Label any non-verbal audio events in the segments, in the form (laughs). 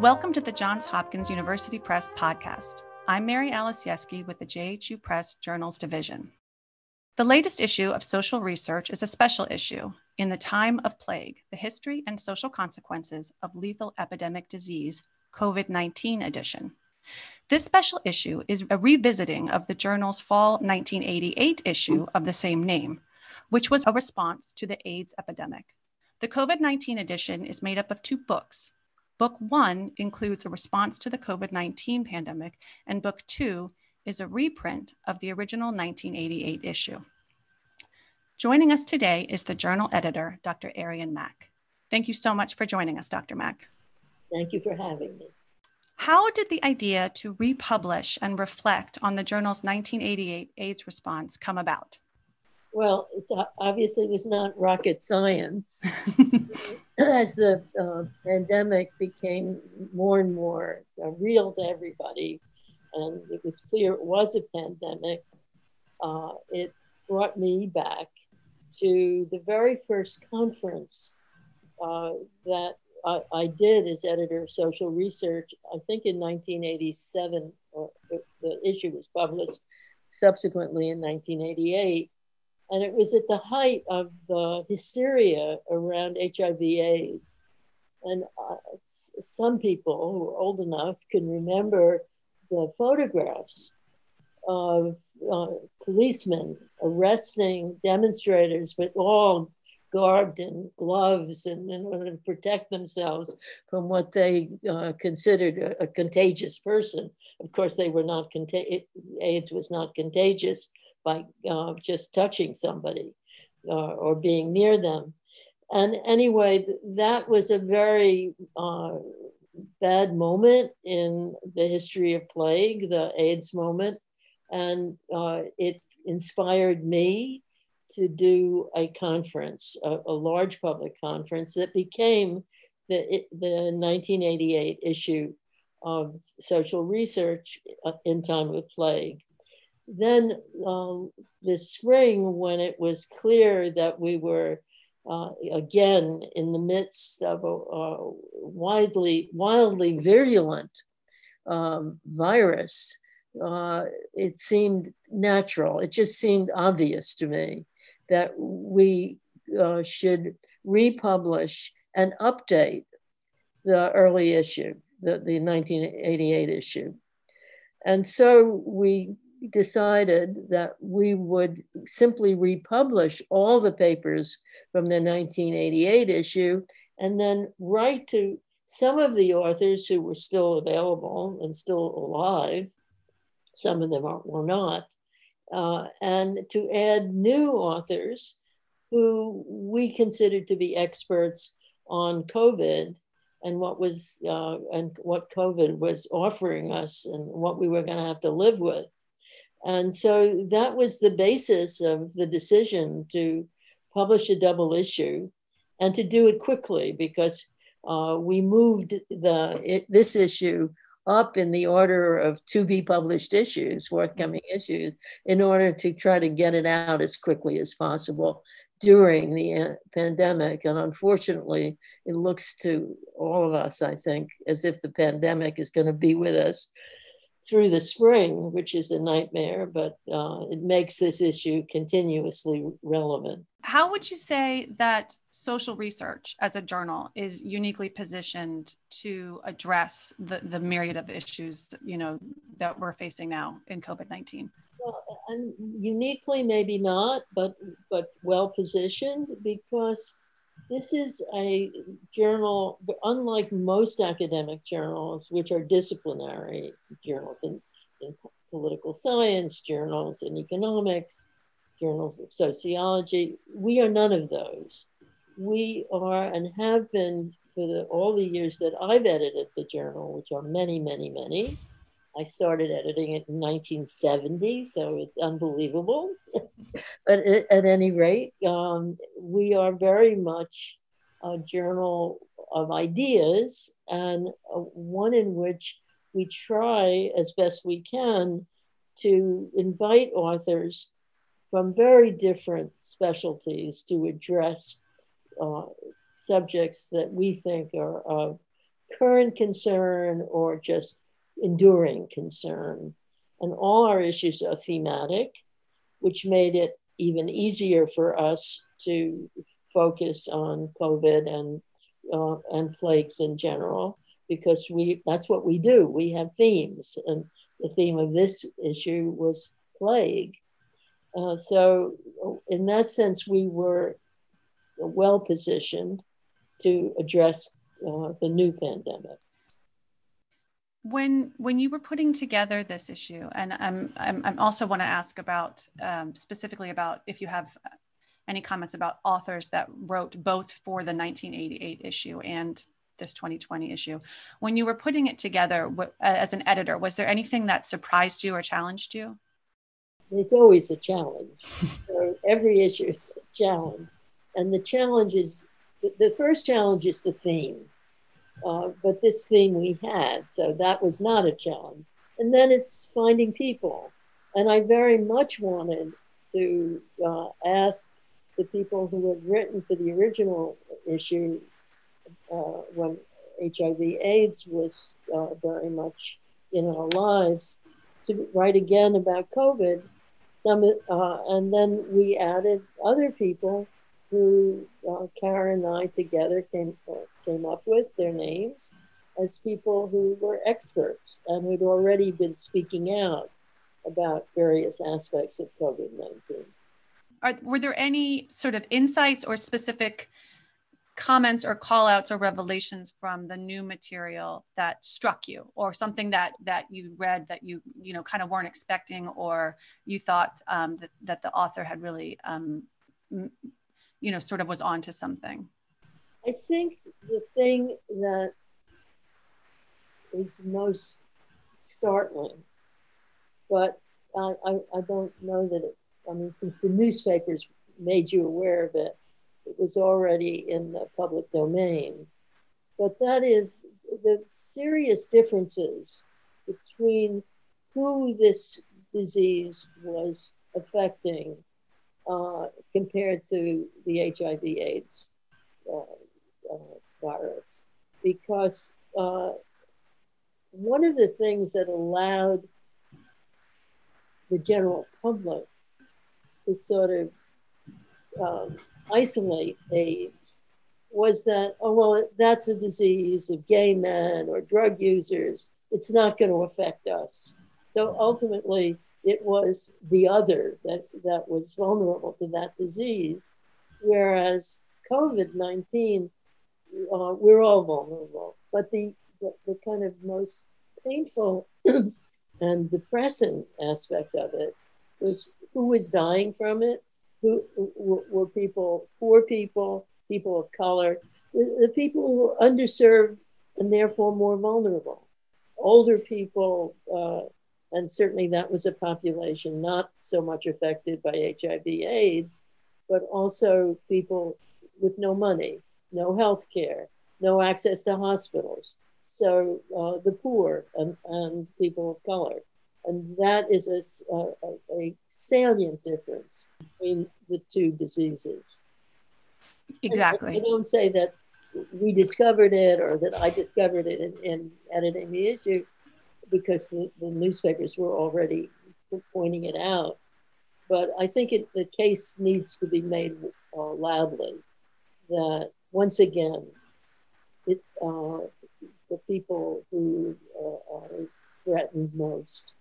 Welcome to the Johns Hopkins University Press podcast. I'm Mary Alice Yeskey with the JHU Press Journals Division. The latest issue of Social Research is a special issue in the time of plague, the history and social consequences of lethal epidemic disease, COVID 19 edition. This special issue is a revisiting of the journal's fall 1988 issue of the same name, which was a response to the AIDS epidemic. The COVID 19 edition is made up of two books. Book one includes a response to the COVID 19 pandemic, and book two is a reprint of the original 1988 issue. Joining us today is the journal editor, Dr. Arien Mack. Thank you so much for joining us, Dr. Mack. Thank you for having me. How did the idea to republish and reflect on the journal's 1988 AIDS response come about? Well, it obviously was not rocket science. (laughs) As the uh, pandemic became more and more uh, real to everybody, and it was clear it was a pandemic, uh, it brought me back to the very first conference uh, that I, I, did as editor of social research, I think in 1987, or the issue was published subsequently in 1988. And it was at the height of the hysteria around HIV AIDS. And uh, some people who are old enough can remember the photographs of uh, policemen arresting demonstrators with all garbed in gloves and in order to protect themselves from what they uh, considered a, a, contagious person. Of course, they were not contagious. AIDS was not contagious, by uh, just touching somebody uh, or being near them. And anyway, that was a very uh, bad moment in the history of plague, the AIDS moment. And uh, it inspired me to do a conference, a, a large public conference that became the, the 1988 issue of social research uh, in time of plague then um, this spring, when it was clear that we were uh, again in the midst of a, a widely, wildly virulent um, virus, uh, it seemed natural. It just seemed obvious to me that we uh, should republish and update the early issue, the, the 1988 issue. And so we decided that we would simply republish all the papers from the 1988 issue and then write to some of the authors who were still available and still alive. Some of them are, were not. Uh, and to add new authors who we considered to be experts on COVID and what was uh, and what COVID was offering us and what we were going to have to live with. And so that was the basis of the decision to publish a double issue and to do it quickly because uh, we moved the it, this issue up in the order of to be published issues, forthcoming issues, in order to try to get it out as quickly as possible during the uh, pandemic. And unfortunately, it looks to all of us, I think, as if the pandemic is going to be with us through the spring, which is a nightmare, but uh, it makes this issue continuously relevant. How would you say that social research as a journal is uniquely positioned to address the, the myriad of issues, you know, that we're facing now in COVID-19? Well, and uniquely, maybe not, but but well positioned because this is a journal, unlike most academic journals, which are disciplinary journals in, in political science, journals in economics, journals of sociology. We are none of those. We are and have been for the, all the years that I've edited the journal, which are many, many, many. I started editing it in 1970, so it's unbelievable. (laughs) but at, any rate, um, we are very much a journal of ideas and one in which we try as best we can to invite authors from very different specialties to address uh, subjects that we think are of current concern or just enduring concern. And all our issues are thematic, which made it even easier for us to focus on COVID and uh, and plagues in general because we that's what we do. We have themes, and the theme of this issue was plague. Uh, so, in that sense, we were well positioned to address uh, the new pandemic when when you were putting together this issue and i'm i'm, I'm also want to ask about um, specifically about if you have any comments about authors that wrote both for the 1988 issue and this 2020 issue. When you were putting it together as an editor was there anything that surprised you or challenged you? It's always a challenge. (laughs) So every issue is a challenge. And the challenge is the first challenge is the theme uh, but this theme we had, so that was not a challenge. And then it's finding people. And I very much wanted to uh, ask the people who had written to the original issue uh, when HIV AIDS was uh, very much in our lives to write again about COVID. Some, uh, and then we added other people who uh, Karen and I together came came up with their names as people who were experts and who'd already been speaking out about various aspects of COVID nineteen. Are, were there any sort of insights or specific comments or callouts or revelations from the new material that struck you or something that that you read that you you know kind of weren't expecting or you thought um, that, that the author had really um, you know, sort of was onto something? I think the thing that is most startling, but I, I, I don't know that it, I mean, since the newspapers made you aware of it, it was already in the public domain. But that is the serious differences between who this disease was affecting uh, compared to the HIV AIDS uh, virus. Because uh, one of the things that allowed the general public to sort of um, isolate AIDS was that, oh, well, that's a disease of gay men or drug users. It's not going to affect us. So ultimately, it was the other that, that was vulnerable to that disease. Whereas COVID 19, uh, we're all vulnerable. But the, the, the kind of most painful (clears throat) and depressing aspect of it was who was dying from it, who were, people, poor people, people of color, the, people who were underserved and therefore more vulnerable. Older people, uh, and certainly that was a population not so much affected by HIV AIDS, but also people with no money, no health care, no access to hospitals. So uh, the poor and, and people of color. And that is a, a, a salient difference between the two diseases. Exactly. I don't say that we discovered it or that I discovered it in, in editing the issue because the, the newspapers were already pointing it out. But I think it, the case needs to be made uh, loudly that once again, it, uh, the people who uh, are threatened most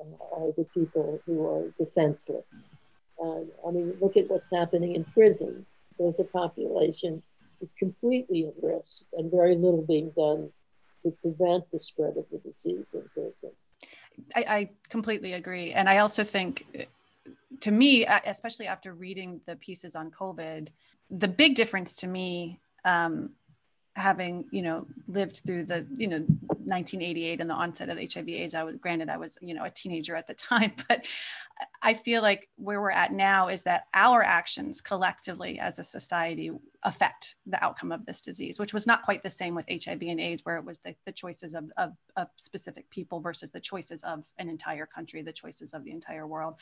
uh, are the people who are defenseless. I mean, look at what's happening in prisons. There's a population is completely at risk and very little being done to prevent the spread of the disease in prison. I, I completely agree. And I also think, to me, especially after reading the pieces on COVID, the big difference to me um, having you know lived through the you know 1988 and the onset of hiv aids i was granted i was you know a teenager at the time (laughs) but i feel like where we're at now is that our actions collectively as a society affect the outcome of this disease which was not quite the same with hiv and aids where it was the, the choices of, of, of specific people versus the choices of an entire country the choices of the entire world.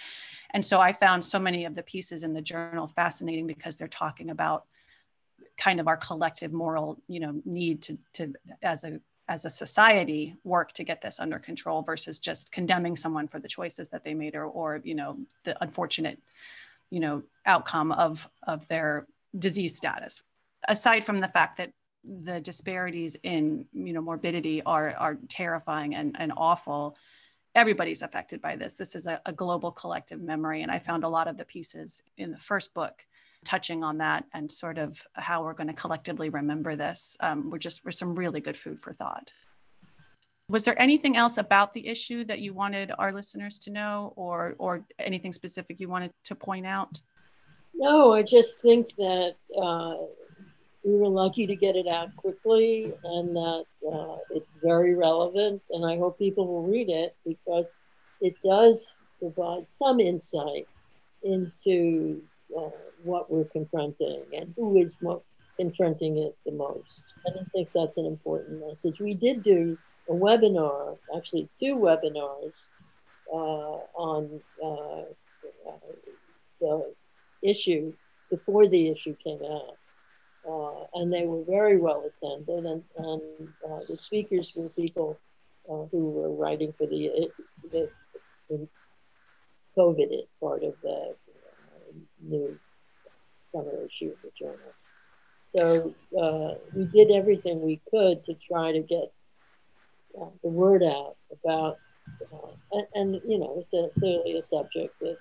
And so i found so many of the pieces in the journal fascinating because they're talking about kind of our collective moral you know need to to as a as a society work to get this under control versus just condemning someone for the choices that they made or or you know the unfortunate you know outcome of of their disease status. Aside from the fact that the disparities in you know morbidity are are terrifying and, and awful everybody's affected by this. This is a, a global collective memory. And i found a lot of the pieces in the first book touching on that and sort of how we're going to collectively remember this um, were just were some really good food for thought. Was there anything else about the issue that you wanted our listeners to know, or or anything specific you wanted to point out? No, I just think that uh, we were lucky to get it out quickly, and that uh, it's very relevant. And I hope people will read it because it does provide some insight into uh, what we're confronting and who is mo- confronting it the most. And I think that's an important message. We did do a webinar, actually two webinars uh, on uh, the issue before the issue came out. Uh, and they were very well attended, and, and uh, the speakers were people uh, who were writing for the this, this COVID part of the new summer issue of the journal. So uh, we did everything we could to try to get uh, the word out about, uh, and, and, you know, it's a, clearly a subject that,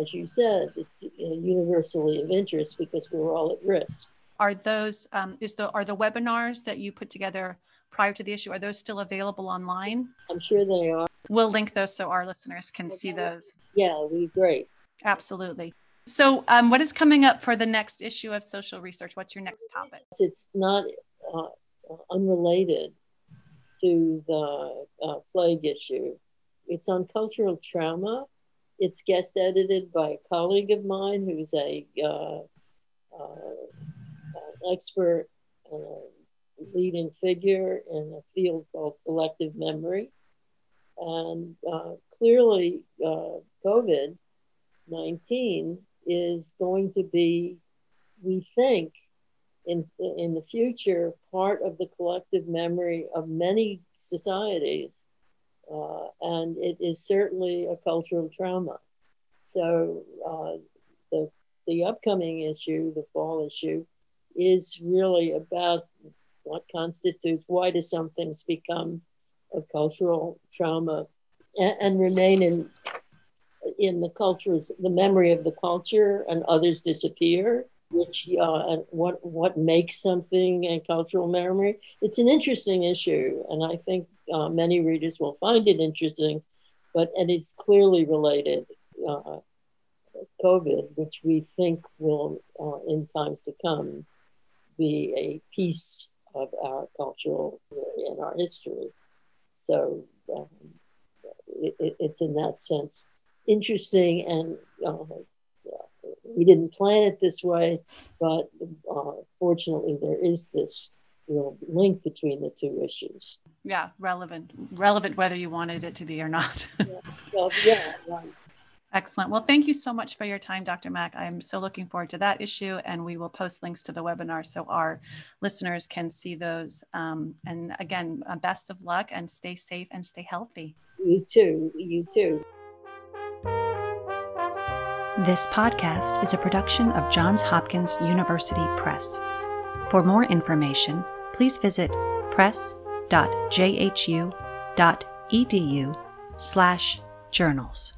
as you said, it's universally of interest because we're all at risk. Are those um, is the are the webinars that you put together prior to the issue are those still available online? I'm sure they are. We'll link those so our listeners can okay. see those. Yeah, be great. Absolutely. So, um, what is coming up for the next issue of social research? What's your next topic? It's not uh, unrelated to the uh, plague issue. It's on cultural trauma. It's guest edited by a colleague of mine who's a uh, uh expert and a leading figure in a field called collective memory. And uh, clearly, uh, COVID 19 is going to be, we think, in, in the future, part of the collective memory of many societies. Uh, and it is certainly a cultural trauma. So uh, the, the upcoming issue, the fall issue, is really about what constitutes, why do some things become a cultural trauma and, and remain in in the cultures, the memory of the culture, and others disappear. Which uh, what what makes something a cultural memory? It's an interesting issue, and I think uh, many readers will find it interesting. But and it's clearly related. Uh, COVID, which we think will, uh, in times to come, be a piece of our cultural and our history. So um, it, it's in that sense interesting and uh, we didn't plan it this way, but uh, fortunately there is this real link between the two issues. Yeah, relevant, relevant whether you wanted it to be or not. (laughs) yeah, well, yeah right. Excellent. Well, thank you so much for your time, Dr. Mack. I'm so looking forward to that issue, and we will post links to the webinar so our listeners can see those. Um, and again, uh, best of luck and stay safe and stay healthy. You too. You too. This podcast is a production of Johns Hopkins University Press. For more information, please visit press.jhu.edu slash journals.